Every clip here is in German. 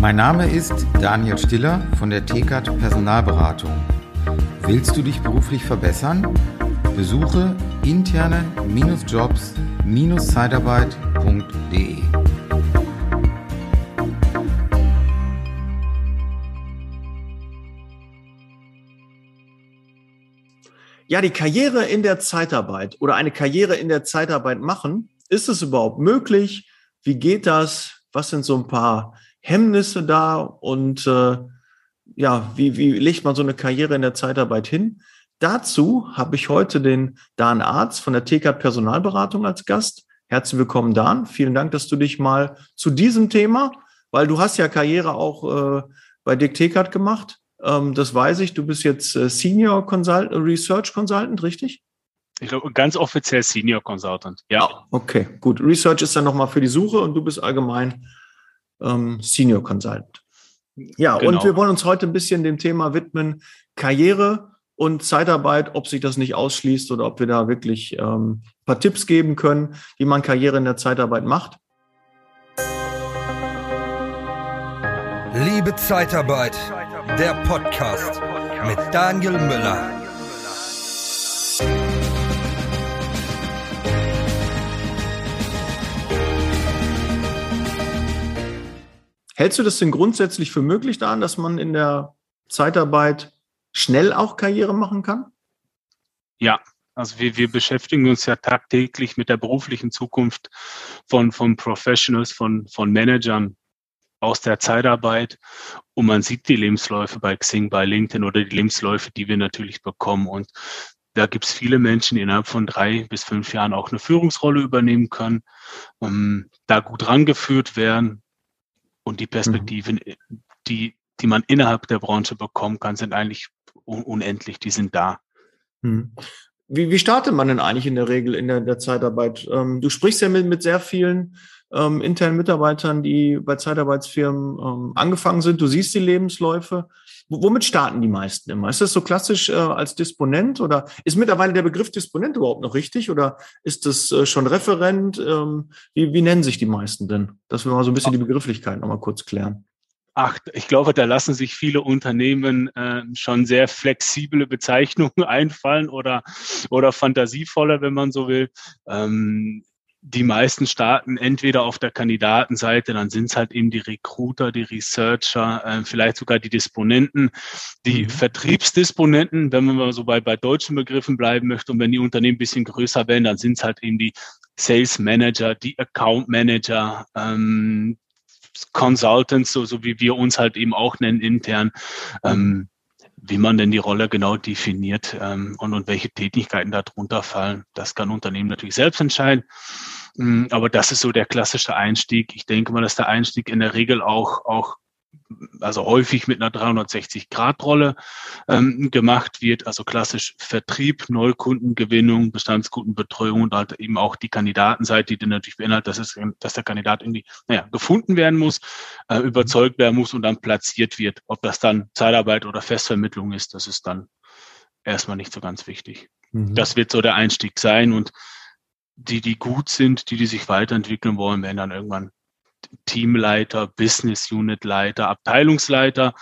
Mein Name ist Daniel Stiller von der TKAT Personalberatung. Willst du dich beruflich verbessern? Besuche interne-jobs-zeitarbeit.de. Ja, die Karriere in der Zeitarbeit oder eine Karriere in der Zeitarbeit machen, ist es überhaupt möglich? Wie geht das? Was sind so ein paar Hemmnisse da? Und äh, ja, wie, wie legt man so eine Karriere in der Zeitarbeit hin? Dazu habe ich heute den Dan Arzt von der TK Personalberatung als Gast. Herzlich willkommen, Dan. Vielen Dank, dass du dich mal zu diesem Thema, weil du hast ja Karriere auch äh, bei Dick TKAT gemacht. Ähm, das weiß ich. Du bist jetzt äh, Senior Consultant, Research Consultant, richtig? Ich glaube, ganz offiziell Senior Consultant, ja. Ah, okay, gut. Research ist dann nochmal für die Suche und du bist allgemein ähm, Senior Consultant. Ja, genau. und wir wollen uns heute ein bisschen dem Thema widmen, Karriere und Zeitarbeit, ob sich das nicht ausschließt oder ob wir da wirklich ähm, ein paar Tipps geben können, wie man Karriere in der Zeitarbeit macht. Liebe Zeitarbeit, der Podcast mit Daniel Müller. Hältst du das denn grundsätzlich für möglich daran, dass man in der Zeitarbeit schnell auch Karriere machen kann? Ja, also wir, wir beschäftigen uns ja tagtäglich mit der beruflichen Zukunft von, von Professionals, von, von Managern aus der Zeitarbeit und man sieht die Lebensläufe bei Xing, bei LinkedIn oder die Lebensläufe, die wir natürlich bekommen. Und da gibt es viele Menschen, die innerhalb von drei bis fünf Jahren auch eine Führungsrolle übernehmen können, um, da gut rangeführt werden, und die Perspektiven, mhm. die, die man innerhalb der Branche bekommen kann, sind eigentlich unendlich, die sind da. Mhm. Wie, wie startet man denn eigentlich in der Regel in der, der Zeitarbeit? Ähm, du sprichst ja mit, mit sehr vielen ähm, internen Mitarbeitern, die bei Zeitarbeitsfirmen ähm, angefangen sind. Du siehst die Lebensläufe. Womit starten die meisten immer? Ist das so klassisch äh, als Disponent oder ist mittlerweile der Begriff Disponent überhaupt noch richtig oder ist das äh, schon Referent? Ähm, wie, wie nennen sich die meisten denn? Dass wir mal so ein bisschen die Begrifflichkeit nochmal kurz klären. Ach, ich glaube, da lassen sich viele Unternehmen äh, schon sehr flexible Bezeichnungen einfallen oder, oder fantasievoller, wenn man so will. Ähm, die meisten starten entweder auf der Kandidatenseite, dann sind es halt eben die Recruiter, die Researcher, äh, vielleicht sogar die Disponenten, die mhm. Vertriebsdisponenten, wenn man mal so bei, bei deutschen Begriffen bleiben möchte. Und wenn die Unternehmen ein bisschen größer werden, dann sind es halt eben die Sales Manager, die Account Manager, ähm, Consultants, so, so wie wir uns halt eben auch nennen intern. Ähm, wie man denn die Rolle genau definiert ähm, und, und welche Tätigkeiten darunter fallen, das kann Unternehmen natürlich selbst entscheiden. Mm, aber das ist so der klassische Einstieg. Ich denke mal, dass der Einstieg in der Regel auch, auch also häufig mit einer 360-Grad-Rolle ähm, gemacht wird, also klassisch Vertrieb, Neukundengewinnung, Bestandskundenbetreuung und halt eben auch die Kandidatenseite, die natürlich beinhaltet, dass, es, dass der Kandidat irgendwie naja, gefunden werden muss, äh, überzeugt werden muss und dann platziert wird. Ob das dann Zeitarbeit oder Festvermittlung ist, das ist dann erstmal nicht so ganz wichtig. Mhm. Das wird so der Einstieg sein und die, die gut sind, die, die sich weiterentwickeln wollen, werden dann irgendwann Teamleiter, Business Unit Leiter, Abteilungsleiter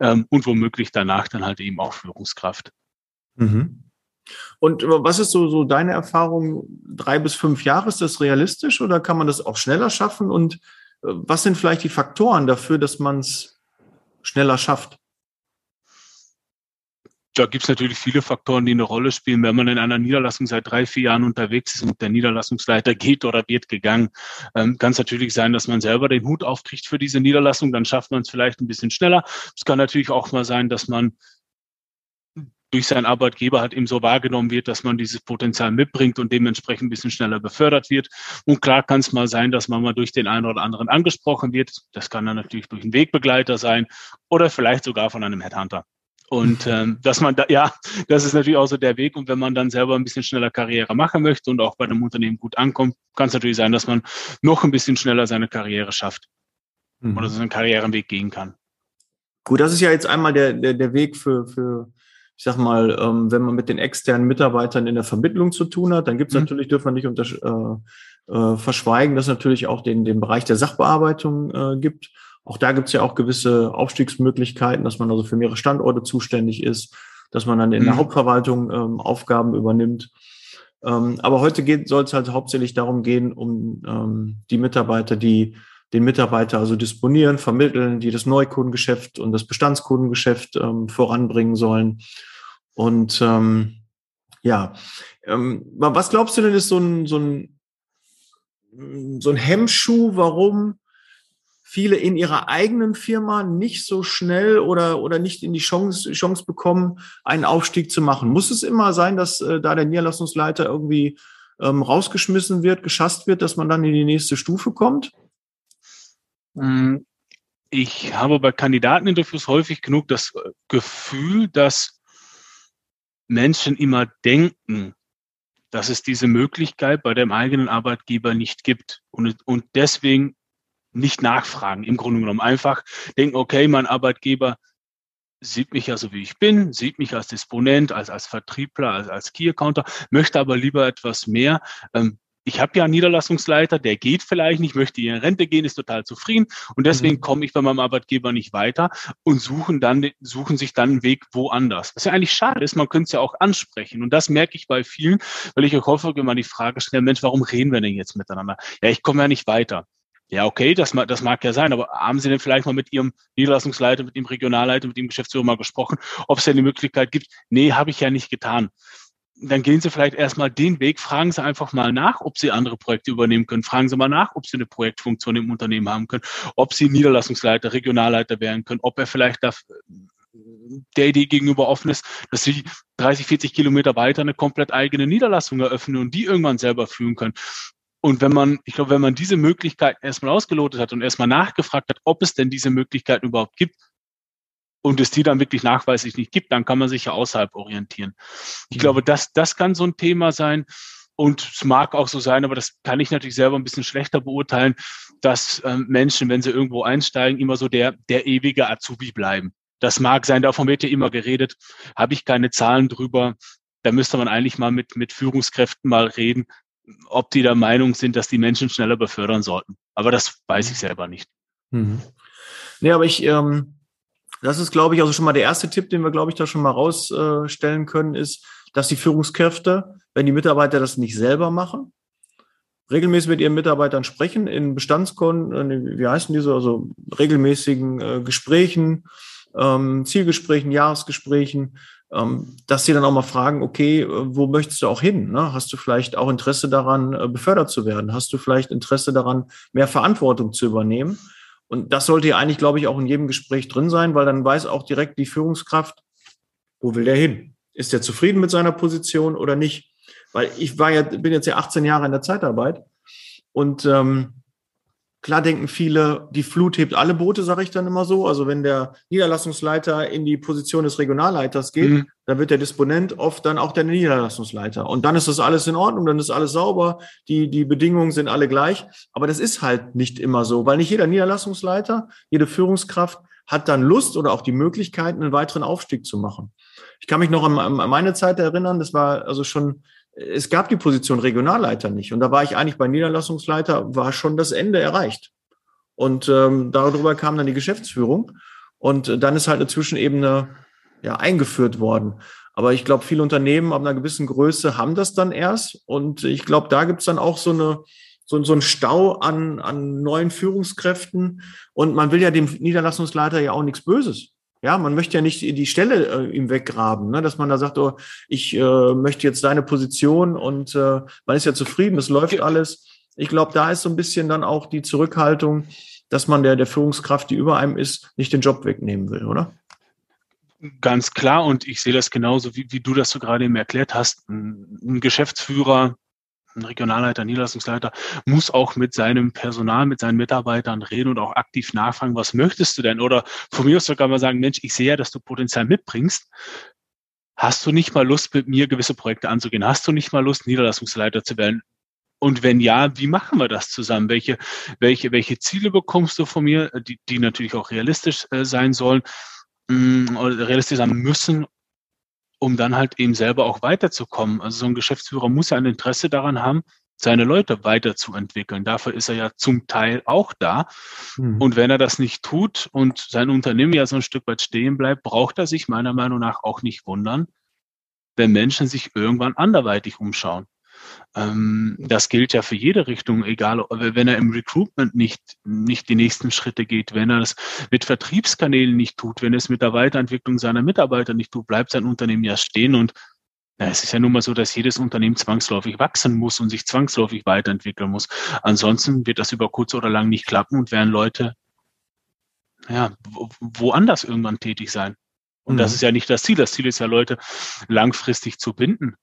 ähm, und womöglich danach dann halt eben auch Führungskraft. Mhm. Und was ist so, so deine Erfahrung? Drei bis fünf Jahre, ist das realistisch oder kann man das auch schneller schaffen? Und äh, was sind vielleicht die Faktoren dafür, dass man es schneller schafft? Da gibt es natürlich viele Faktoren, die eine Rolle spielen. Wenn man in einer Niederlassung seit drei, vier Jahren unterwegs ist und der Niederlassungsleiter geht oder wird gegangen, ähm, kann es natürlich sein, dass man selber den Hut aufkriegt für diese Niederlassung. Dann schafft man es vielleicht ein bisschen schneller. Es kann natürlich auch mal sein, dass man durch seinen Arbeitgeber halt eben so wahrgenommen wird, dass man dieses Potenzial mitbringt und dementsprechend ein bisschen schneller befördert wird. Und klar kann es mal sein, dass man mal durch den einen oder anderen angesprochen wird. Das kann dann natürlich durch einen Wegbegleiter sein oder vielleicht sogar von einem Headhunter. Und ähm, dass man da, ja, das ist natürlich auch so der Weg. Und wenn man dann selber ein bisschen schneller Karriere machen möchte und auch bei einem Unternehmen gut ankommt, kann es natürlich sein, dass man noch ein bisschen schneller seine Karriere schafft mhm. oder so einen Karrierenweg gehen kann. Gut, das ist ja jetzt einmal der, der, der Weg für, für, ich sag mal, ähm, wenn man mit den externen Mitarbeitern in der Vermittlung zu tun hat, dann gibt es mhm. natürlich, dürfen wir nicht unter, äh, äh, verschweigen, dass es natürlich auch den, den Bereich der Sachbearbeitung äh, gibt Auch da gibt es ja auch gewisse Aufstiegsmöglichkeiten, dass man also für mehrere Standorte zuständig ist, dass man dann in der mhm. Hauptverwaltung ähm, Aufgaben übernimmt. Ähm, aber heute soll es halt hauptsächlich darum gehen, um ähm, die Mitarbeiter, die den Mitarbeiter also disponieren, vermitteln, die das Neukundengeschäft und das Bestandskundengeschäft ähm, voranbringen sollen. Und ähm, ja, ähm, was glaubst du denn ist so ein, so ein, so ein Hemmschuh, warum viele in ihrer eigenen Firma nicht so schnell oder, oder nicht in die Chance, Chance bekommen, einen Aufstieg zu machen? Muss es immer sein, dass äh, da der Niederlassungsleiter irgendwie ähm, rausgeschmissen wird, geschasst wird, dass man dann in die nächste Stufe kommt? Mm, ich habe bei Kandidateninterviews häufig genug das äh, Gefühl, dass Menschen immer denken, dass es diese Möglichkeit bei dem eigenen Arbeitgeber nicht gibt und, und deswegen nicht nachfragen, im Grunde genommen. Einfach denken, okay, mein Arbeitgeber sieht mich ja so, wie ich bin, sieht mich als Disponent, als, als Vertriebler, als, als Key-Accounter, möchte aber lieber etwas mehr. Ähm, ich habe ja einen Niederlassungsleiter, der geht vielleicht nicht, möchte in Rente gehen, ist total zufrieden und deswegen mhm. komme ich bei meinem Arbeitgeber nicht weiter und suchen dann suchen sich dann einen Weg woanders. Was ja eigentlich schade ist, man könnte es ja auch ansprechen und das merke ich bei vielen, weil ich auch häufig immer die Frage stelle, Mensch, warum reden wir denn jetzt miteinander? Ja, ich komme ja nicht weiter. Ja, okay, das, mag, das mag ja sein, aber haben Sie denn vielleicht mal mit Ihrem Niederlassungsleiter, mit Ihrem Regionalleiter, mit dem Geschäftsführer mal gesprochen, ob es denn die Möglichkeit gibt? Nee, habe ich ja nicht getan. Dann gehen Sie vielleicht erstmal den Weg, fragen Sie einfach mal nach, ob Sie andere Projekte übernehmen können. Fragen Sie mal nach, ob Sie eine Projektfunktion im Unternehmen haben können, ob Sie Niederlassungsleiter, Regionalleiter werden können, ob er vielleicht da der Idee gegenüber offen ist, dass sie 30, 40 Kilometer weiter eine komplett eigene Niederlassung eröffnen und die irgendwann selber führen können. Und wenn man, ich glaube, wenn man diese Möglichkeiten erstmal ausgelotet hat und erstmal nachgefragt hat, ob es denn diese Möglichkeiten überhaupt gibt, und es die dann wirklich nachweislich nicht gibt, dann kann man sich ja außerhalb orientieren. Ich mhm. glaube, das, das kann so ein Thema sein. Und es mag auch so sein, aber das kann ich natürlich selber ein bisschen schlechter beurteilen, dass ähm, Menschen, wenn sie irgendwo einsteigen, immer so der, der ewige Azubi bleiben. Das mag sein, davon wird ja immer geredet, habe ich keine Zahlen drüber. Da müsste man eigentlich mal mit, mit Führungskräften mal reden, ob die der Meinung sind, dass die Menschen schneller befördern sollten. Aber das weiß ich selber nicht. Mhm. Nee, aber ich, ähm, das ist, glaube ich, also schon mal der erste Tipp, den wir, glaube ich, da schon mal rausstellen äh, können, ist, dass die Führungskräfte, wenn die Mitarbeiter das nicht selber machen, regelmäßig mit ihren Mitarbeitern sprechen, in Bestandskunden, wie heißen diese, also regelmäßigen äh, Gesprächen, ähm, Zielgesprächen, Jahresgesprächen, dass sie dann auch mal fragen, okay, äh, wo möchtest du auch hin? Ne? Hast du vielleicht auch Interesse daran, äh, befördert zu werden? Hast du vielleicht Interesse daran, mehr Verantwortung zu übernehmen? Und das sollte ja eigentlich, glaube ich, auch in jedem Gespräch drin sein, weil dann weiß auch direkt die Führungskraft, wo will der hin? Ist er zufrieden mit seiner Position oder nicht? Weil ich war ja, bin jetzt ja 18 Jahre in der Zeitarbeit und ähm, Klar denken viele, die Flut hebt alle Boote, sage ich dann immer so. Also wenn der Niederlassungsleiter in die Position des Regionalleiters geht, mhm. dann wird der Disponent oft dann auch der Niederlassungsleiter. Und dann ist das alles in Ordnung, dann ist alles sauber, die, die Bedingungen sind alle gleich. Aber das ist halt nicht immer so, weil nicht jeder Niederlassungsleiter, jede Führungskraft hat dann Lust oder auch die Möglichkeit, einen weiteren Aufstieg zu machen. Ich kann mich noch an, an meine Zeit erinnern, das war also schon es gab die Position Regionalleiter nicht. Und da war ich eigentlich bei Niederlassungsleiter, war schon das Ende erreicht. Und ähm, darüber kam dann die Geschäftsführung. Und äh, dann ist halt eine Zwischenebene ja, eingeführt worden. Aber ich glaube, viele Unternehmen ab einer gewissen Größe haben das dann erst. Und ich glaube, da gibt's dann auch so eine so, so ein Stau an, an neuen Führungskräften. Und man will ja dem Niederlassungsleiter ja auch nichts Böses. Ja, man möchte ja nicht die Stelle äh, ihm weggraben, ne? dass man da sagt, oh, ich äh, möchte jetzt deine Position und äh, man ist ja zufrieden, es läuft alles. Ich glaube, da ist so ein bisschen dann auch die Zurückhaltung, dass man der, der Führungskraft, die über einem ist, nicht den Job wegnehmen will, oder? Ganz klar, und ich sehe das genauso, wie, wie du das so gerade eben erklärt hast. Ein, ein Geschäftsführer, ein Regionalleiter, Niederlassungsleiter muss auch mit seinem Personal, mit seinen Mitarbeitern reden und auch aktiv nachfragen, was möchtest du denn? Oder von mir aus sogar mal sagen, Mensch, ich sehe ja, dass du Potenzial mitbringst. Hast du nicht mal Lust, mit mir gewisse Projekte anzugehen? Hast du nicht mal Lust, Niederlassungsleiter zu werden? Und wenn ja, wie machen wir das zusammen? Welche, welche, welche Ziele bekommst du von mir, die, die natürlich auch realistisch äh, sein sollen, mm, oder realistisch sein müssen um dann halt eben selber auch weiterzukommen. Also so ein Geschäftsführer muss ja ein Interesse daran haben, seine Leute weiterzuentwickeln. Dafür ist er ja zum Teil auch da. Mhm. Und wenn er das nicht tut und sein Unternehmen ja so ein Stück weit stehen bleibt, braucht er sich meiner Meinung nach auch nicht wundern, wenn Menschen sich irgendwann anderweitig umschauen. Ähm, das gilt ja für jede Richtung, egal, wenn er im Recruitment nicht, nicht die nächsten Schritte geht, wenn er es mit Vertriebskanälen nicht tut, wenn er es mit der Weiterentwicklung seiner Mitarbeiter nicht tut, bleibt sein Unternehmen ja stehen und ja, es ist ja nun mal so, dass jedes Unternehmen zwangsläufig wachsen muss und sich zwangsläufig weiterentwickeln muss. Ansonsten wird das über kurz oder lang nicht klappen und werden Leute ja, woanders irgendwann tätig sein. Und mhm. das ist ja nicht das Ziel. Das Ziel ist ja, Leute langfristig zu binden.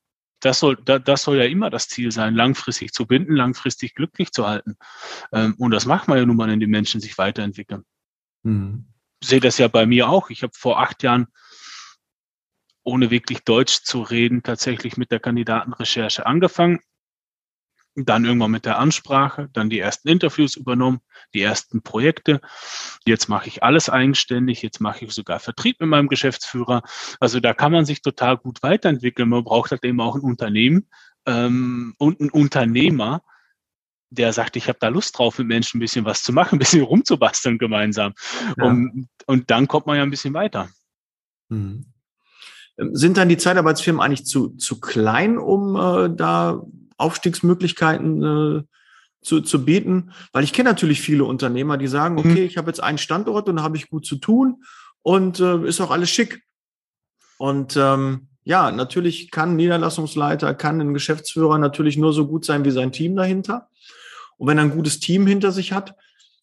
Das soll, das soll ja immer das Ziel sein, langfristig zu binden, langfristig glücklich zu halten. Ähm, und das macht man ja nun mal, wenn die Menschen sich weiterentwickeln. Mhm. Ich sehe das ja bei mir auch. Ich habe vor acht Jahren ohne wirklich Deutsch zu reden, tatsächlich mit der Kandidatenrecherche angefangen. Dann irgendwann mit der Ansprache, dann die ersten Interviews übernommen, die ersten Projekte. Jetzt mache ich alles eigenständig, jetzt mache ich sogar Vertrieb mit meinem Geschäftsführer. Also da kann man sich total gut weiterentwickeln. Man braucht halt eben auch ein Unternehmen ähm, und einen Unternehmer, der sagt, ich habe da Lust drauf, mit Menschen ein bisschen was zu machen, ein bisschen rumzubasteln gemeinsam. Ja. Und, und dann kommt man ja ein bisschen weiter. Mhm. Sind dann die Zeitarbeitsfirmen eigentlich zu, zu klein, um äh, da Aufstiegsmöglichkeiten äh, zu, zu bieten? Weil ich kenne natürlich viele Unternehmer, die sagen, mhm. okay, mhm. ich habe jetzt einen Standort und habe ich gut zu tun und äh, ist auch alles schick. Und ähm, ja, natürlich kann ein Niederlassungsleiter, kann ein Geschäftsführer natürlich nur so gut sein wie sein Team dahinter. Und wenn er ein gutes Team hinter sich hat,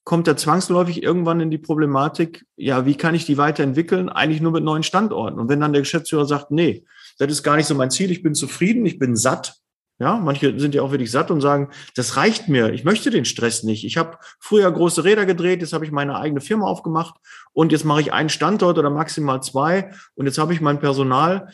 kommt er zwangsläufig irgendwann in die Problematik, ja, wie kann ich die weiterentwickeln? Eigentlich nur mit neuen Standorten. Und wenn dann der Geschäftsführer sagt, nee, das ist gar nicht so mein Ziel, ich bin zufrieden, ich bin satt. Ja, manche sind ja auch wirklich satt und sagen, das reicht mir, ich möchte den Stress nicht. Ich habe früher große Räder gedreht, jetzt habe ich meine eigene Firma aufgemacht und jetzt mache ich einen Standort oder maximal zwei und jetzt habe ich mein Personal.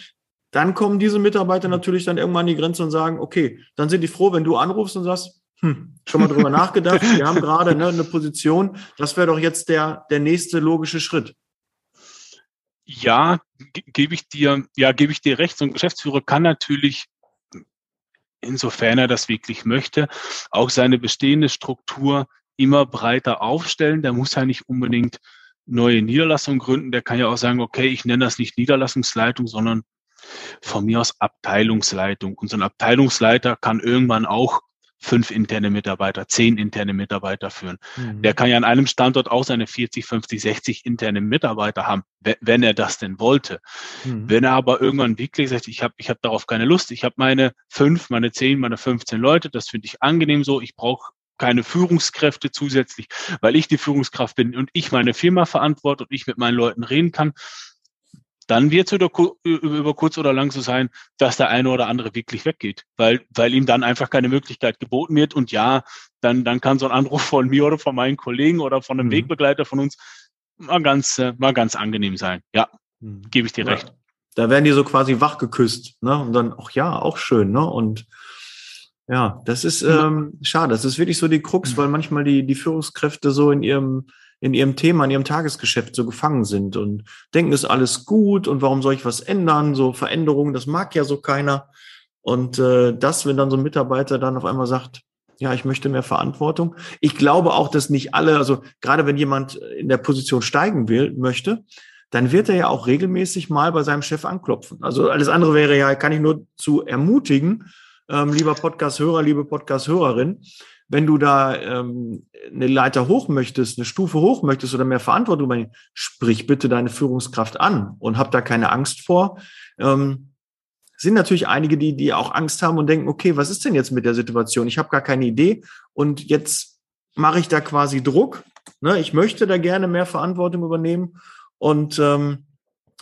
Dann kommen diese Mitarbeiter natürlich dann irgendwann an die Grenze und sagen, okay, dann sind die froh, wenn du anrufst und sagst, hm, schon mal drüber nachgedacht. Wir haben gerade ne, eine Position. Das wäre doch jetzt der, der nächste logische Schritt. Ja, gebe ich dir, ja, gebe ich dir recht. So ein Geschäftsführer kann natürlich, insofern er das wirklich möchte, auch seine bestehende Struktur immer breiter aufstellen. Der muss ja nicht unbedingt neue Niederlassungen gründen. Der kann ja auch sagen, okay, ich nenne das nicht Niederlassungsleitung, sondern von mir aus Abteilungsleitung. Und so ein Abteilungsleiter kann irgendwann auch fünf interne Mitarbeiter, zehn interne Mitarbeiter führen. Mhm. Der kann ja an einem Standort auch seine 40, 50, 60 interne Mitarbeiter haben, wenn er das denn wollte. Mhm. Wenn er aber irgendwann wirklich sagt, ich habe ich hab darauf keine Lust, ich habe meine fünf, meine zehn, meine 15 Leute, das finde ich angenehm so, ich brauche keine Führungskräfte zusätzlich, weil ich die Führungskraft bin und ich meine Firma verantworte und ich mit meinen Leuten reden kann, dann wird es über, über kurz oder lang so sein, dass der eine oder andere wirklich weggeht, weil, weil ihm dann einfach keine Möglichkeit geboten wird. Und ja, dann, dann kann so ein Anruf von mir oder von meinen Kollegen oder von einem mhm. Wegbegleiter von uns mal ganz, äh, mal ganz angenehm sein. Ja, mhm. gebe ich dir ja. recht. Da werden die so quasi wach geküsst, ne? Und dann, ach ja, auch schön, ne? Und ja, das ist ähm, schade. Das ist wirklich so die Krux, mhm. weil manchmal die, die Führungskräfte so in ihrem in ihrem Thema, in ihrem Tagesgeschäft so gefangen sind und denken, ist alles gut und warum soll ich was ändern? So Veränderungen, das mag ja so keiner. Und äh, das, wenn dann so ein Mitarbeiter dann auf einmal sagt, ja, ich möchte mehr Verantwortung. Ich glaube auch, dass nicht alle, also gerade wenn jemand in der Position steigen will, möchte, dann wird er ja auch regelmäßig mal bei seinem Chef anklopfen. Also alles andere wäre ja, kann ich nur zu ermutigen, ähm, lieber Podcast-Hörer, liebe Podcast-Hörerin, wenn du da ähm, eine Leiter hoch möchtest, eine Stufe hoch möchtest oder mehr Verantwortung übernehmen, sprich bitte deine Führungskraft an und hab da keine Angst vor. Ähm, sind natürlich einige, die, die auch Angst haben und denken, okay, was ist denn jetzt mit der Situation? Ich habe gar keine Idee und jetzt mache ich da quasi Druck. Ne? Ich möchte da gerne mehr Verantwortung übernehmen und ähm,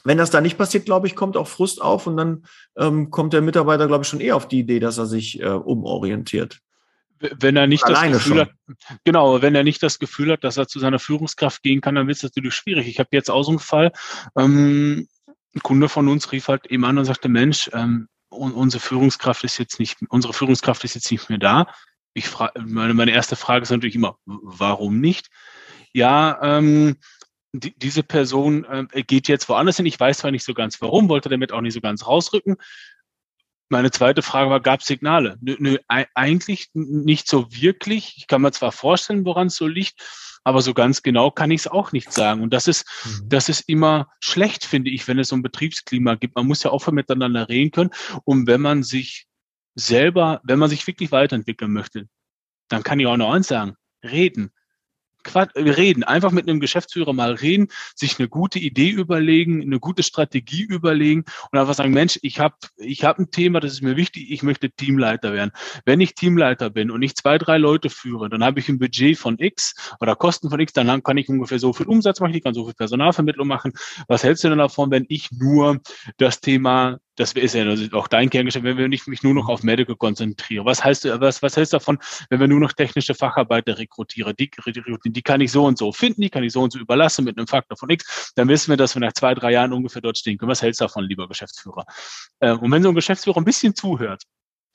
wenn das da nicht passiert, glaube ich, kommt auch Frust auf und dann ähm, kommt der Mitarbeiter, glaube ich, schon eher auf die Idee, dass er sich äh, umorientiert wenn er nicht das Gefühl schon. hat, genau, wenn er nicht das Gefühl hat, dass er zu seiner Führungskraft gehen kann, dann wird es natürlich schwierig. Ich habe jetzt auch so einen Fall, ähm, ein Kunde von uns rief halt eben an und sagte, Mensch, ähm, unsere Führungskraft ist jetzt nicht, unsere Führungskraft ist jetzt nicht mehr da. Ich frage, meine, meine erste Frage ist natürlich immer, warum nicht? Ja, ähm, die, diese Person äh, geht jetzt woanders hin. Ich weiß zwar nicht so ganz warum, wollte damit auch nicht so ganz rausrücken meine zweite Frage war, gab es Signale? Nö, nö, eigentlich nicht so wirklich. Ich kann mir zwar vorstellen, woran es so liegt, aber so ganz genau kann ich es auch nicht sagen. Und das ist, mhm. das ist immer schlecht, finde ich, wenn es so ein Betriebsklima gibt. Man muss ja offen miteinander reden können. Und wenn man sich selber, wenn man sich wirklich weiterentwickeln möchte, dann kann ich auch noch eins sagen, reden. Quatsch, reden, einfach mit einem Geschäftsführer mal reden, sich eine gute Idee überlegen, eine gute Strategie überlegen und einfach sagen, Mensch, ich habe ich hab ein Thema, das ist mir wichtig, ich möchte Teamleiter werden. Wenn ich Teamleiter bin und ich zwei, drei Leute führe, dann habe ich ein Budget von X oder Kosten von X, dann kann ich ungefähr so viel Umsatz machen, ich kann so viel Personalvermittlung machen. Was hältst du denn davon, wenn ich nur das Thema das ist ja auch dein Kerngeschäft, wenn ich mich nur noch auf Medical konzentriere. Was heißt, was, was heißt davon, wenn wir nur noch technische Facharbeiter rekrutieren? Die, die kann ich so und so finden, die kann ich so und so überlassen mit einem Faktor von X. Dann wissen wir, dass wir nach zwei, drei Jahren ungefähr dort stehen können. Was hältst du davon, lieber Geschäftsführer? Äh, und wenn so ein Geschäftsführer ein bisschen zuhört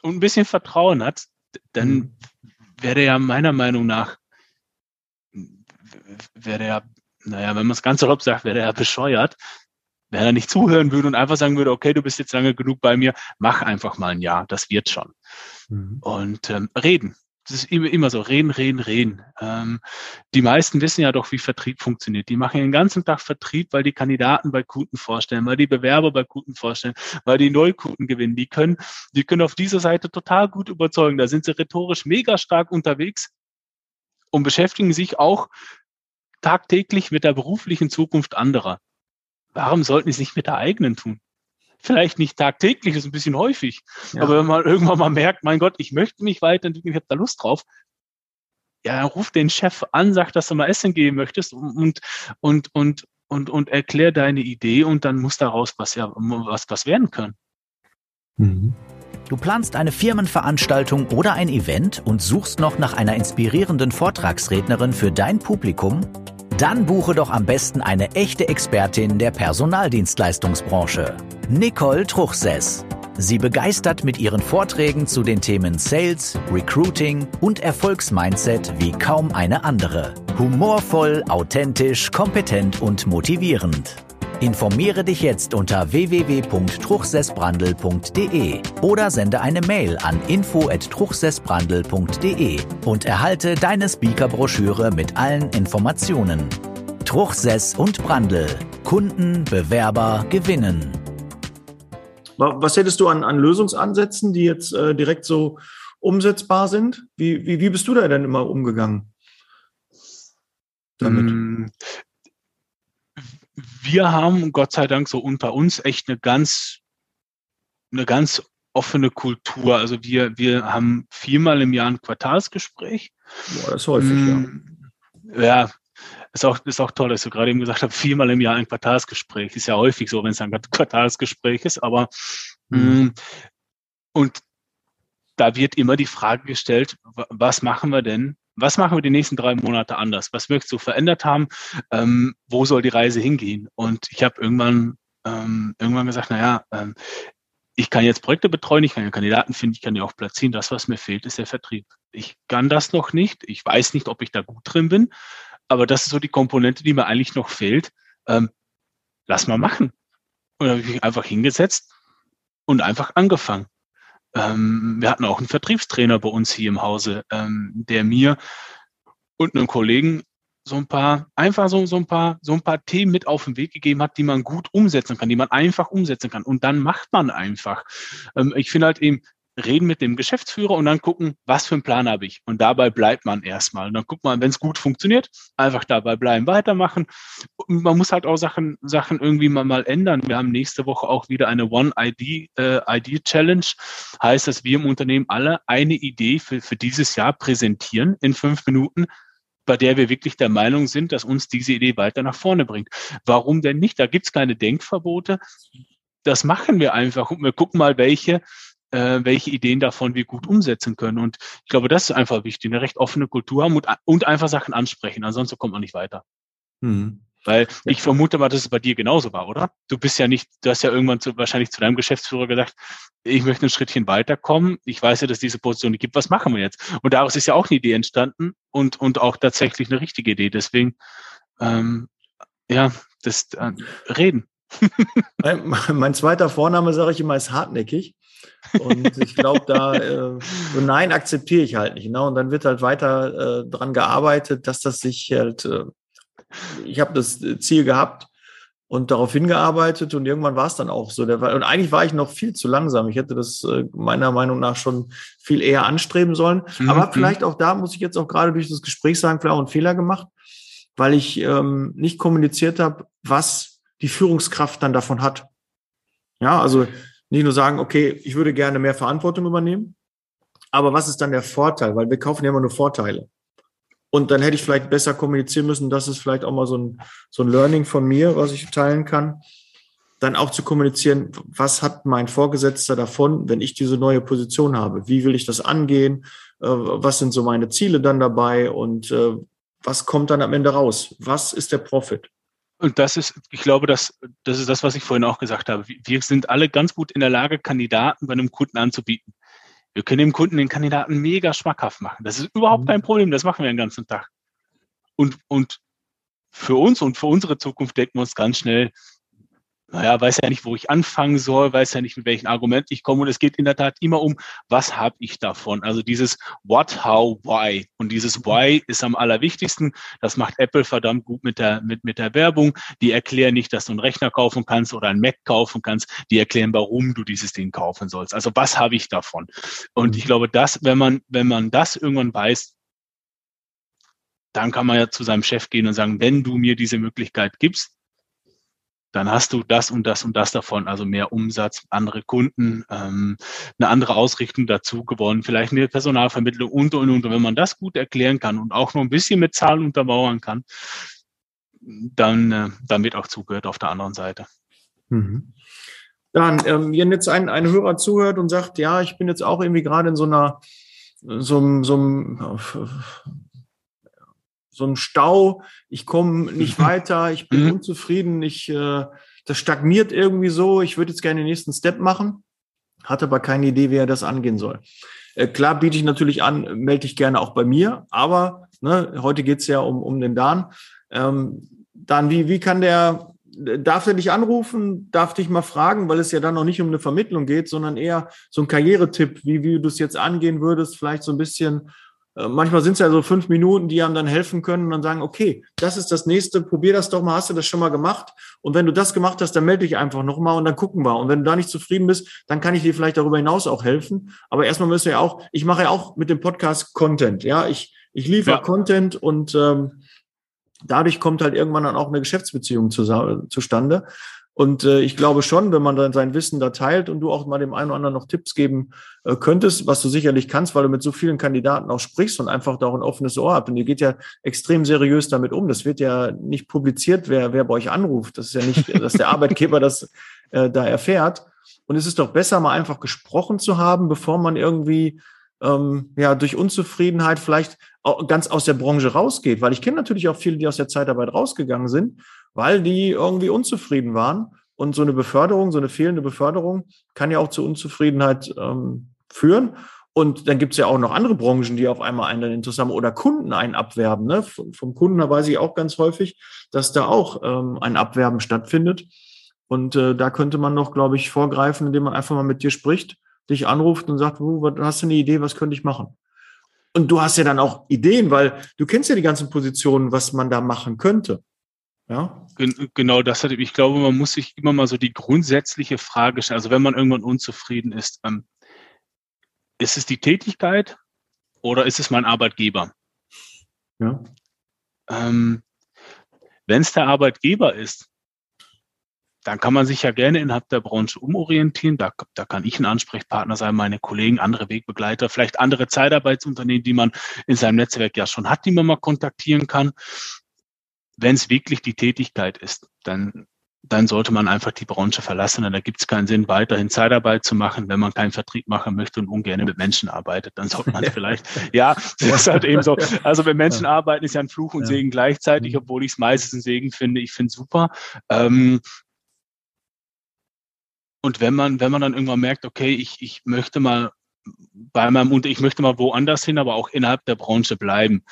und ein bisschen Vertrauen hat, dann mhm. wäre ja meiner Meinung nach, wäre ja, naja, wenn man es ganz salopp sagt, wäre er ja bescheuert, wenn er nicht zuhören würde und einfach sagen würde, okay, du bist jetzt lange genug bei mir, mach einfach mal ein Jahr, das wird schon. Mhm. Und ähm, reden. Das ist immer, immer so, reden, reden, reden. Ähm, die meisten wissen ja doch, wie Vertrieb funktioniert. Die machen den ganzen Tag Vertrieb, weil die Kandidaten bei Kunden vorstellen, weil die Bewerber bei Kunden vorstellen, weil die Neukunden gewinnen. Die können, die können auf dieser Seite total gut überzeugen. Da sind sie rhetorisch mega stark unterwegs und beschäftigen sich auch tagtäglich mit der beruflichen Zukunft anderer. Warum sollten die es nicht mit der eigenen tun? Vielleicht nicht tagtäglich, ist ein bisschen häufig. Ja. Aber wenn man irgendwann mal merkt, mein Gott, ich möchte mich weiterentwickeln, ich habe da Lust drauf, ja, ruf den Chef an, sag, dass du mal essen gehen möchtest und, und, und, und, und erklär deine Idee und dann muss daraus was, ja, was, was werden können. Mhm. Du planst eine Firmenveranstaltung oder ein Event und suchst noch nach einer inspirierenden Vortragsrednerin für dein Publikum? Dann buche doch am besten eine echte Expertin der Personaldienstleistungsbranche. Nicole Truchsess. Sie begeistert mit ihren Vorträgen zu den Themen Sales, Recruiting und Erfolgsmindset wie kaum eine andere. Humorvoll, authentisch, kompetent und motivierend. Informiere dich jetzt unter www.truchsessbrandel.de oder sende eine Mail an info@truchsessbrandel.de und erhalte deine Speakerbroschüre mit allen Informationen. Truchsess und Brandel. Kunden, Bewerber gewinnen. Was hättest du an, an Lösungsansätzen, die jetzt äh, direkt so umsetzbar sind? Wie, wie, wie bist du da denn immer umgegangen? Damit? Mm, wir haben Gott sei Dank so unter uns echt eine ganz, eine ganz offene Kultur. Also wir, wir haben viermal im Jahr ein Quartalsgespräch. Boah, das ist häufig, mm, ja. Ja, ist auch, ist auch toll, dass du gerade eben gesagt hast, viermal im Jahr ein Quartalsgespräch. Ist ja häufig so, wenn es ein Quartalsgespräch ist, aber mhm. mh, und da wird immer die Frage gestellt, was machen wir denn, was machen wir die nächsten drei Monate anders? Was möchtest du verändert haben? Ähm, wo soll die Reise hingehen? Und ich habe irgendwann, ähm, irgendwann gesagt, naja, ähm, ich kann jetzt Projekte betreuen, ich kann ja Kandidaten finden, ich kann die auch platzieren. Das, was mir fehlt, ist der Vertrieb. Ich kann das noch nicht. Ich weiß nicht, ob ich da gut drin bin. Aber das ist so die Komponente, die mir eigentlich noch fehlt. Ähm, lass mal machen. Und dann habe ich mich einfach hingesetzt und einfach angefangen. Ähm, wir hatten auch einen Vertriebstrainer bei uns hier im Hause, ähm, der mir und einem Kollegen so ein paar, einfach so, so ein paar, so ein paar Themen mit auf den Weg gegeben hat, die man gut umsetzen kann, die man einfach umsetzen kann. Und dann macht man einfach. Ähm, ich finde halt eben, reden mit dem Geschäftsführer und dann gucken, was für einen Plan habe ich. Und dabei bleibt man erstmal. Und dann guckt man, wenn es gut funktioniert, einfach dabei bleiben, weitermachen. Und man muss halt auch Sachen, Sachen irgendwie mal, mal ändern. Wir haben nächste Woche auch wieder eine One-ID äh. Heißt, dass wir im Unternehmen alle eine Idee für, für dieses Jahr präsentieren in fünf Minuten bei der wir wirklich der Meinung sind, dass uns diese Idee weiter nach vorne bringt. Warum denn nicht? Da gibt es keine Denkverbote. Das machen wir einfach und wir gucken mal, welche äh, welche Ideen davon wir gut umsetzen können. Und ich glaube, das ist einfach wichtig, eine recht offene Kultur haben und, und einfach Sachen ansprechen. Ansonsten kommt man nicht weiter. Mhm. Weil ja. ich vermute mal, dass es bei dir genauso war, oder? Du bist ja nicht, du hast ja irgendwann zu, wahrscheinlich zu deinem Geschäftsführer gesagt, ich möchte ein Schrittchen weiterkommen. Ich weiß ja, dass diese Position gibt. Was machen wir jetzt? Und daraus ist ja auch eine Idee entstanden und, und auch tatsächlich eine richtige Idee. Deswegen, ähm, ja, das äh, Reden. mein, mein zweiter Vorname, sage ich immer, ist hartnäckig. Und ich glaube, da äh, so Nein akzeptiere ich halt nicht. Ne? Und dann wird halt weiter äh, dran gearbeitet, dass das sich halt, äh, ich habe das Ziel gehabt und darauf hingearbeitet und irgendwann war es dann auch so. Der, und eigentlich war ich noch viel zu langsam. Ich hätte das äh, meiner Meinung nach schon viel eher anstreben sollen. Mhm. Aber vielleicht auch da muss ich jetzt auch gerade durch das Gespräch sagen, vielleicht auch einen Fehler gemacht, weil ich ähm, nicht kommuniziert habe, was die Führungskraft dann davon hat. Ja, also nicht nur sagen, okay, ich würde gerne mehr Verantwortung übernehmen, aber was ist dann der Vorteil? Weil wir kaufen ja immer nur Vorteile. Und dann hätte ich vielleicht besser kommunizieren müssen. Das ist vielleicht auch mal so ein, so ein Learning von mir, was ich teilen kann. Dann auch zu kommunizieren, was hat mein Vorgesetzter davon, wenn ich diese neue Position habe? Wie will ich das angehen? Äh, was sind so meine Ziele dann dabei? Und äh, was kommt dann am Ende raus? Was ist der Profit? Und das ist, ich glaube, das, das ist das, was ich vorhin auch gesagt habe. Wir sind alle ganz gut in der Lage, Kandidaten bei einem Kunden anzubieten. Wir können dem Kunden den Kandidaten mega schmackhaft machen. Das ist überhaupt mhm. kein Problem. Das machen wir den ganzen Tag. Und, und für uns und für unsere Zukunft denken wir uns ganz schnell, naja, weiß ja nicht, wo ich anfangen soll, weiß ja nicht, mit welchen Argumenten ich komme. Und es geht in der Tat immer um, was habe ich davon? Also dieses What, How, Why. Und dieses Why ist am allerwichtigsten. Das macht Apple verdammt gut mit der, mit, mit der Werbung. Die erklären nicht, dass du einen Rechner kaufen kannst oder einen Mac kaufen kannst. Die erklären, warum du dieses Ding kaufen sollst. Also was habe ich davon? Und ich glaube, dass, wenn man, wenn man das irgendwann weiß, dann kann man ja zu seinem Chef gehen und sagen, wenn du mir diese Möglichkeit gibst, dann hast du das und das und das davon, also mehr Umsatz, andere Kunden, ähm, eine andere Ausrichtung dazu gewonnen, vielleicht mehr Personalvermittlung und, und, und. Und wenn man das gut erklären kann und auch noch ein bisschen mit Zahlen untermauern kann, dann, äh, dann wird auch zugehört auf der anderen Seite. Mhm. Dann, ähm, wenn jetzt ein, ein Hörer zuhört und sagt, ja, ich bin jetzt auch irgendwie gerade in so einer, so, so einem, so ein Stau, ich komme nicht weiter, ich bin mhm. unzufrieden, ich, äh, das stagniert irgendwie so, ich würde jetzt gerne den nächsten Step machen, hatte aber keine Idee, wie er das angehen soll. Äh, klar biete ich natürlich an, melde dich gerne auch bei mir, aber ne, heute geht's ja um, um den Dan. Ähm, Dan, wie, wie kann der, darf er dich anrufen, darf dich mal fragen, weil es ja dann noch nicht um eine Vermittlung geht, sondern eher so ein Karrieretipp, wie, wie du es jetzt angehen würdest, vielleicht so ein bisschen manchmal sind es ja so fünf Minuten, die einem dann helfen können und dann sagen, okay, das ist das nächste, probier das doch mal, hast du das schon mal gemacht? Und wenn du das gemacht hast, dann melde dich einfach nochmal und dann gucken wir. Und wenn du da nicht zufrieden bist, dann kann ich dir vielleicht darüber hinaus auch helfen. Aber erstmal müssen wir ja auch, ich mache ja auch mit dem Podcast Content, ja, ich, ich liefere ja. Content und ähm, dadurch kommt halt irgendwann dann auch eine Geschäftsbeziehung zu, zustande. Und äh, ich glaube schon, wenn man dann sein Wissen da teilt und du auch mal dem einen oder anderen noch Tipps geben äh, könntest, was du sicherlich kannst, weil du mit so vielen Kandidaten auch sprichst und einfach da auch ein offenes Ohr habt. Und ihr geht ja extrem seriös damit um. Das wird ja nicht publiziert, wer, wer bei euch anruft. Das ist ja nicht, dass der Arbeitgeber das äh, da erfährt. Und es ist doch besser, mal einfach gesprochen zu haben, bevor man irgendwie ähm, ja durch Unzufriedenheit vielleicht ganz aus der Branche rausgeht. Weil ich kenne natürlich auch viele, die aus der Zeitarbeit rausgegangen sind weil die irgendwie unzufrieden waren. Und so eine Beförderung, so eine fehlende Beförderung kann ja auch zu Unzufriedenheit ähm, führen. Und dann gibt es ja auch noch andere Branchen, die auf einmal einen dann interessant haben oder Kunden einen abwerben. Ne? Vom Kunden weiß ich auch ganz häufig, dass da auch ähm, ein Abwerben stattfindet. Und äh, da könnte man noch, glaube ich, vorgreifen, indem man einfach mal mit dir spricht, dich anruft und sagt, oh, hast du eine Idee, was könnte ich machen? Und du hast ja dann auch Ideen, weil du kennst ja die ganzen Positionen, was man da machen könnte. Ja? Genau das hat, ich glaube, man muss sich immer mal so die grundsätzliche Frage stellen. Also wenn man irgendwann unzufrieden ist, ähm, ist es die Tätigkeit oder ist es mein Arbeitgeber? Ja. Ähm, wenn es der Arbeitgeber ist, dann kann man sich ja gerne innerhalb der Branche umorientieren. Da, da kann ich ein Ansprechpartner sein, meine Kollegen, andere Wegbegleiter, vielleicht andere Zeitarbeitsunternehmen, die man in seinem Netzwerk ja schon hat, die man mal kontaktieren kann wenn es wirklich die Tätigkeit ist, dann, dann sollte man einfach die Branche verlassen. Und da gibt es keinen Sinn, weiterhin Zeitarbeit zu machen, wenn man keinen Vertrieb machen möchte und ungern mit Menschen arbeitet. Dann sollte man vielleicht, ja, das ist halt eben so. Also wenn Menschen arbeiten, ist ja ein Fluch und ja. Segen gleichzeitig, mhm. obwohl ich es meistens ein Segen finde. Ich finde es super. Ähm, und wenn man, wenn man dann irgendwann merkt, okay, ich, ich möchte mal bei meinem Unter, ich möchte mal woanders hin, aber auch innerhalb der Branche bleiben,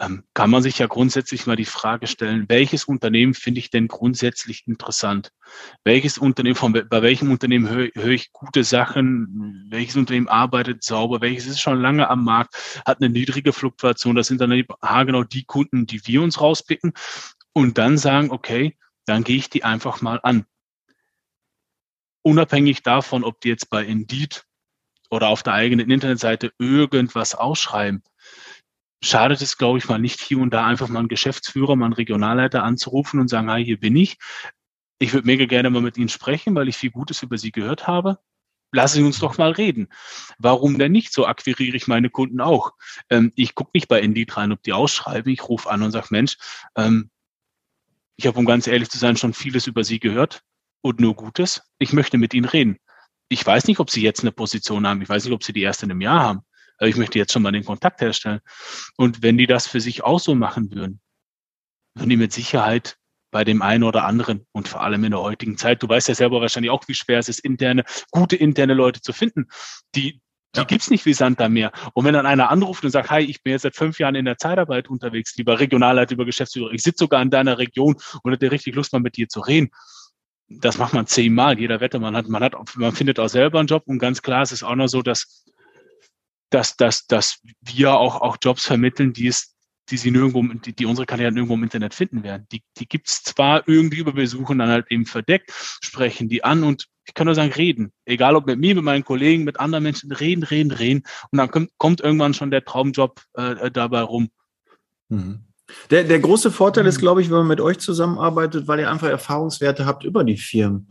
ähm, kann man sich ja grundsätzlich mal die Frage stellen, welches Unternehmen finde ich denn grundsätzlich interessant? Welches Unternehmen, von, bei welchem Unternehmen höre, höre ich gute Sachen? Welches Unternehmen arbeitet sauber? Welches ist schon lange am Markt? Hat eine niedrige Fluktuation? Das sind dann genau die Kunden, die wir uns rauspicken und dann sagen, okay, dann gehe ich die einfach mal an. Unabhängig davon, ob die jetzt bei Indeed oder auf der eigenen Internetseite irgendwas ausschreiben, schadet es, glaube ich, mal nicht hier und da einfach mal einen Geschäftsführer, mal einen Regionalleiter anzurufen und sagen, hi, hier bin ich. Ich würde mega gerne mal mit Ihnen sprechen, weil ich viel Gutes über Sie gehört habe. Lassen Sie uns doch mal reden. Warum denn nicht? So akquiriere ich meine Kunden auch. Ähm, ich gucke nicht bei Indeed rein, ob die ausschreiben. Ich rufe an und sage, Mensch, ähm, ich habe, um ganz ehrlich zu sein, schon vieles über Sie gehört und nur Gutes. Ich möchte mit Ihnen reden. Ich weiß nicht, ob Sie jetzt eine Position haben. Ich weiß nicht, ob Sie die erste in einem Jahr haben. Aber ich möchte jetzt schon mal den Kontakt herstellen. Und wenn die das für sich auch so machen würden, würden die mit Sicherheit bei dem einen oder anderen und vor allem in der heutigen Zeit, du weißt ja selber wahrscheinlich auch, wie schwer es ist, interne, gute interne Leute zu finden, die die ja. gibt's nicht wie Sand am Meer. Und wenn dann einer anruft und sagt, hi, ich bin jetzt seit fünf Jahren in der Zeitarbeit unterwegs, lieber Regionalleiter, lieber Geschäftsführer, ich sitze sogar in deiner Region und hätte richtig Lust, mal mit dir zu reden. Das macht man zehnmal, jeder Wette. Man hat, man hat, man findet auch selber einen Job und ganz klar, es ist auch noch so, dass, dass, dass, dass wir auch, auch Jobs vermitteln, die es die sie nirgendwo, die, die unsere Kandidaten nirgendwo im Internet finden werden. Die, die gibt's zwar irgendwie, aber wir suchen dann halt eben verdeckt, sprechen die an und ich kann nur sagen, reden. Egal ob mit mir, mit meinen Kollegen, mit anderen Menschen, reden, reden, reden. Und dann kommt, kommt irgendwann schon der Traumjob äh, dabei rum. Mhm. Der, der große Vorteil ist, mhm. glaube ich, wenn man mit euch zusammenarbeitet, weil ihr einfach Erfahrungswerte habt über die Firmen.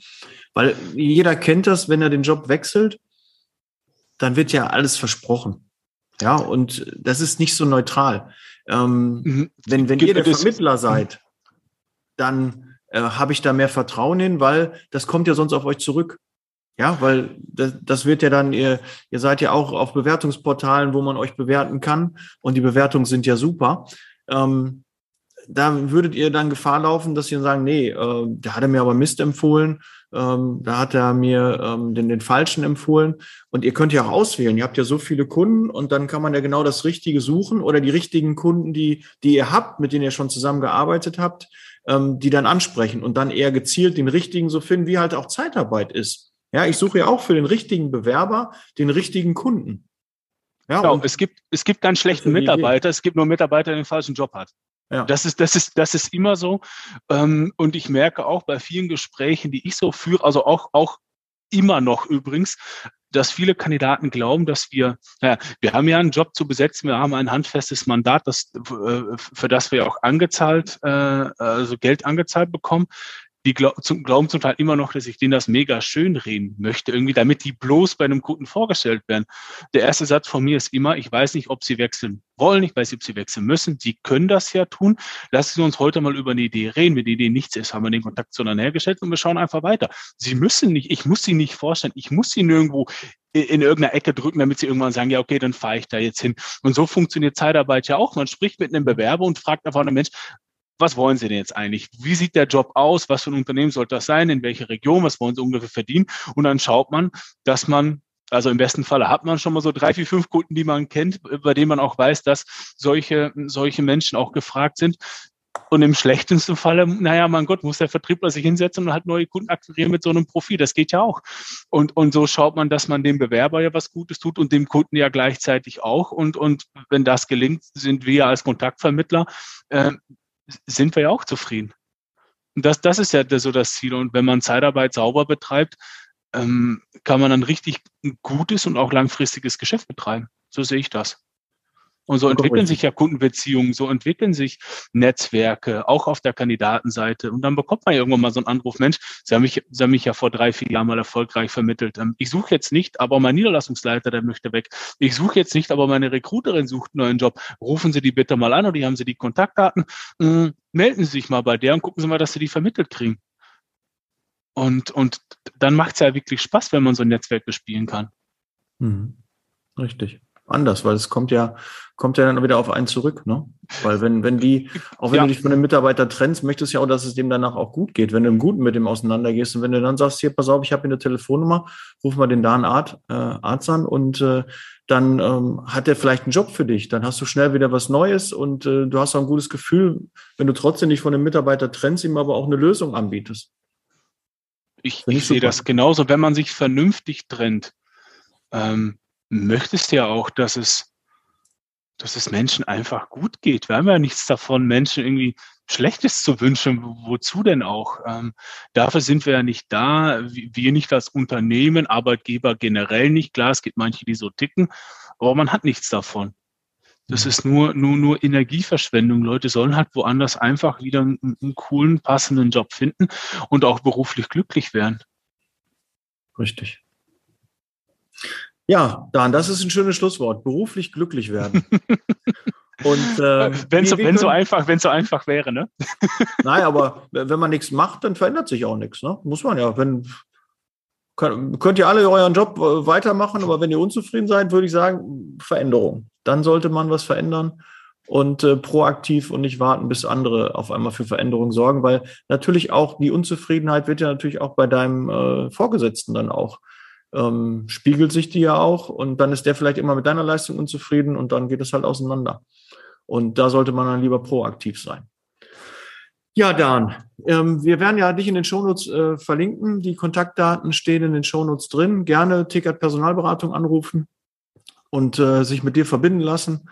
Weil jeder kennt das, wenn er den Job wechselt, dann wird ja alles versprochen. Ja, und das ist nicht so neutral. Ähm, mhm. Wenn, wenn ihr der Vermittler seid, dann äh, habe ich da mehr Vertrauen hin, weil das kommt ja sonst auf euch zurück. Ja, weil das, das wird ja dann, ihr, ihr seid ja auch auf Bewertungsportalen, wo man euch bewerten kann und die Bewertungen sind ja super. Ähm, da würdet ihr dann Gefahr laufen, dass sie sagen, nee, äh, der hat er mir aber Mist empfohlen, ähm, da hat er mir ähm, den, den falschen empfohlen. Und ihr könnt ja auch auswählen. Ihr habt ja so viele Kunden und dann kann man ja genau das Richtige suchen oder die richtigen Kunden, die, die ihr habt, mit denen ihr schon zusammengearbeitet habt, ähm, die dann ansprechen und dann eher gezielt den richtigen so finden, wie halt auch Zeitarbeit ist. Ja, ich suche ja auch für den richtigen Bewerber den richtigen Kunden. Ja, genau, es gibt, es gibt keinen schlechten Mitarbeiter, es gibt nur Mitarbeiter, der den falschen Job hat. Ja. Das ist, das ist, das ist immer so. Ähm, und ich merke auch bei vielen Gesprächen, die ich so führe, also auch, auch immer noch übrigens, dass viele Kandidaten glauben, dass wir, naja, wir haben ja einen Job zu besetzen, wir haben ein handfestes Mandat, das, äh, für das wir auch angezahlt, äh, also Geld angezahlt bekommen die glaub, zum, glauben zum Teil immer noch, dass ich denen das mega schön reden möchte, irgendwie, damit die bloß bei einem Kunden vorgestellt werden. Der erste Satz von mir ist immer, ich weiß nicht, ob sie wechseln wollen, ich weiß nicht, ob sie wechseln müssen. Sie können das ja tun. Lassen Sie uns heute mal über eine Idee reden. Wenn die Idee nichts ist, haben wir den Kontakt zueinander hergestellt und wir schauen einfach weiter. Sie müssen nicht, ich muss sie nicht vorstellen, ich muss sie nirgendwo in irgendeiner Ecke drücken, damit sie irgendwann sagen, ja, okay, dann fahre ich da jetzt hin. Und so funktioniert Zeitarbeit ja auch. Man spricht mit einem Bewerber und fragt einfach einen Mensch, was wollen Sie denn jetzt eigentlich? Wie sieht der Job aus? Was für ein Unternehmen sollte das sein? In welcher Region? Was wollen Sie ungefähr verdienen? Und dann schaut man, dass man also im besten Falle hat man schon mal so drei, vier, fünf Kunden, die man kennt, bei denen man auch weiß, dass solche, solche Menschen auch gefragt sind. Und im schlechtesten Falle, naja, mein Gott, muss der Vertriebler sich hinsetzen und halt neue Kunden akquirieren mit so einem Profil. Das geht ja auch. Und, und so schaut man, dass man dem Bewerber ja was Gutes tut und dem Kunden ja gleichzeitig auch. Und, und wenn das gelingt, sind wir als Kontaktvermittler äh, sind wir ja auch zufrieden. Und das, das ist ja so das Ziel. Und wenn man Zeitarbeit sauber betreibt, ähm, kann man dann richtig gutes und auch langfristiges Geschäft betreiben. So sehe ich das. Und so entwickeln sich ja Kundenbeziehungen, so entwickeln sich Netzwerke, auch auf der Kandidatenseite. Und dann bekommt man irgendwann mal so einen Anruf, Mensch, Sie haben mich, Sie haben mich ja vor drei, vier Jahren mal erfolgreich vermittelt. Ähm, ich suche jetzt nicht, aber mein Niederlassungsleiter, der möchte weg. Ich suche jetzt nicht, aber meine Recruiterin sucht einen neuen Job. Rufen Sie die bitte mal an oder die haben Sie die Kontaktdaten. Ähm, melden Sie sich mal bei der und gucken Sie mal, dass Sie die vermittelt kriegen. Und, und dann macht es ja wirklich Spaß, wenn man so ein Netzwerk bespielen kann. Mhm. Richtig. Anders, weil es kommt ja, kommt ja dann wieder auf einen zurück, ne? Weil wenn, wenn die, auch wenn Ja. du dich von dem Mitarbeiter trennst, möchtest du ja auch, dass es dem danach auch gut geht, wenn du im Guten mit dem auseinandergehst und wenn du dann sagst, hier, pass auf, ich habe hier eine Telefonnummer, ruf mal den Dan Art, äh, Arzt an und äh, dann ähm, hat er vielleicht einen Job für dich, dann hast du schnell wieder was Neues und äh, du hast auch ein gutes Gefühl, wenn du trotzdem nicht von dem Mitarbeiter trennst, ihm aber auch eine Lösung anbietest. Ich, ich sehe das genauso. Wenn man sich vernünftig trennt, ähm, möchtest du ja auch, dass es, dass es Menschen einfach gut geht. Wir haben ja nichts davon, Menschen irgendwie Schlechtes zu wünschen. Wo- Wozu denn auch? Ähm, dafür sind wir ja nicht da. Wir nicht als Unternehmen, Arbeitgeber generell nicht. Klar, es gibt manche, die so ticken, aber man hat nichts davon. Das ist nur, nur, nur Energieverschwendung. Leute sollen halt woanders einfach wieder einen, einen coolen, passenden Job finden und auch beruflich glücklich werden. Richtig. Ja, Dan, das ist ein schönes Schlusswort. Beruflich glücklich werden. Und äh, wenn wir- so, einfach, wenn so einfach wäre, ne? Nein, aber wenn man nichts macht, dann verändert sich auch nichts. Ne? Muss man ja. Wenn, könnt, könnt ihr alle euren Job äh, weitermachen, aber wenn ihr unzufrieden seid, würde ich sagen, Veränderung. Dann sollte man was verändern und äh, proaktiv und nicht warten, bis andere auf einmal für Veränderung sorgen, weil natürlich auch die Unzufriedenheit wird ja natürlich auch bei deinem äh, Vorgesetzten dann auch ähm, spiegelt sich die ja auch und dann ist der vielleicht immer mit deiner Leistung unzufrieden und dann geht es halt auseinander. Und da sollte man dann lieber proaktiv sein. Ja, Dan, ähm, wir werden ja dich in den Shownotes äh, verlinken. Die Kontaktdaten stehen in den Shownotes drin. Gerne Ticket Personalberatung anrufen und äh, sich mit dir verbinden lassen.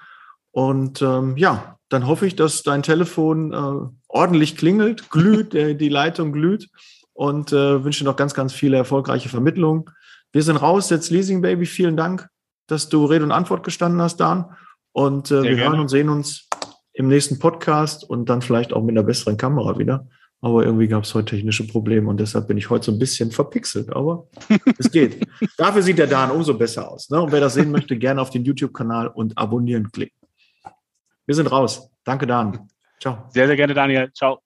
Und ähm, ja, dann hoffe ich, dass dein Telefon äh, ordentlich klingelt, glüht, äh, die Leitung glüht und äh, wünsche noch ganz, ganz viele erfolgreiche Vermittlungen. Wir sind raus, jetzt Leasing Baby. Vielen Dank, dass du Rede und Antwort gestanden hast, Dan. Und äh, wir gerne. hören und sehen uns im nächsten Podcast und dann vielleicht auch mit einer besseren Kamera wieder. Aber irgendwie gab es heute technische Probleme und deshalb bin ich heute so ein bisschen verpixelt. Aber es geht. Dafür sieht der Dan umso besser aus. Ne? Und wer das sehen möchte, gerne auf den YouTube-Kanal und abonnieren klicken. Wir sind raus. Danke, Dan. Ciao. Sehr, sehr gerne, Daniel. Ciao.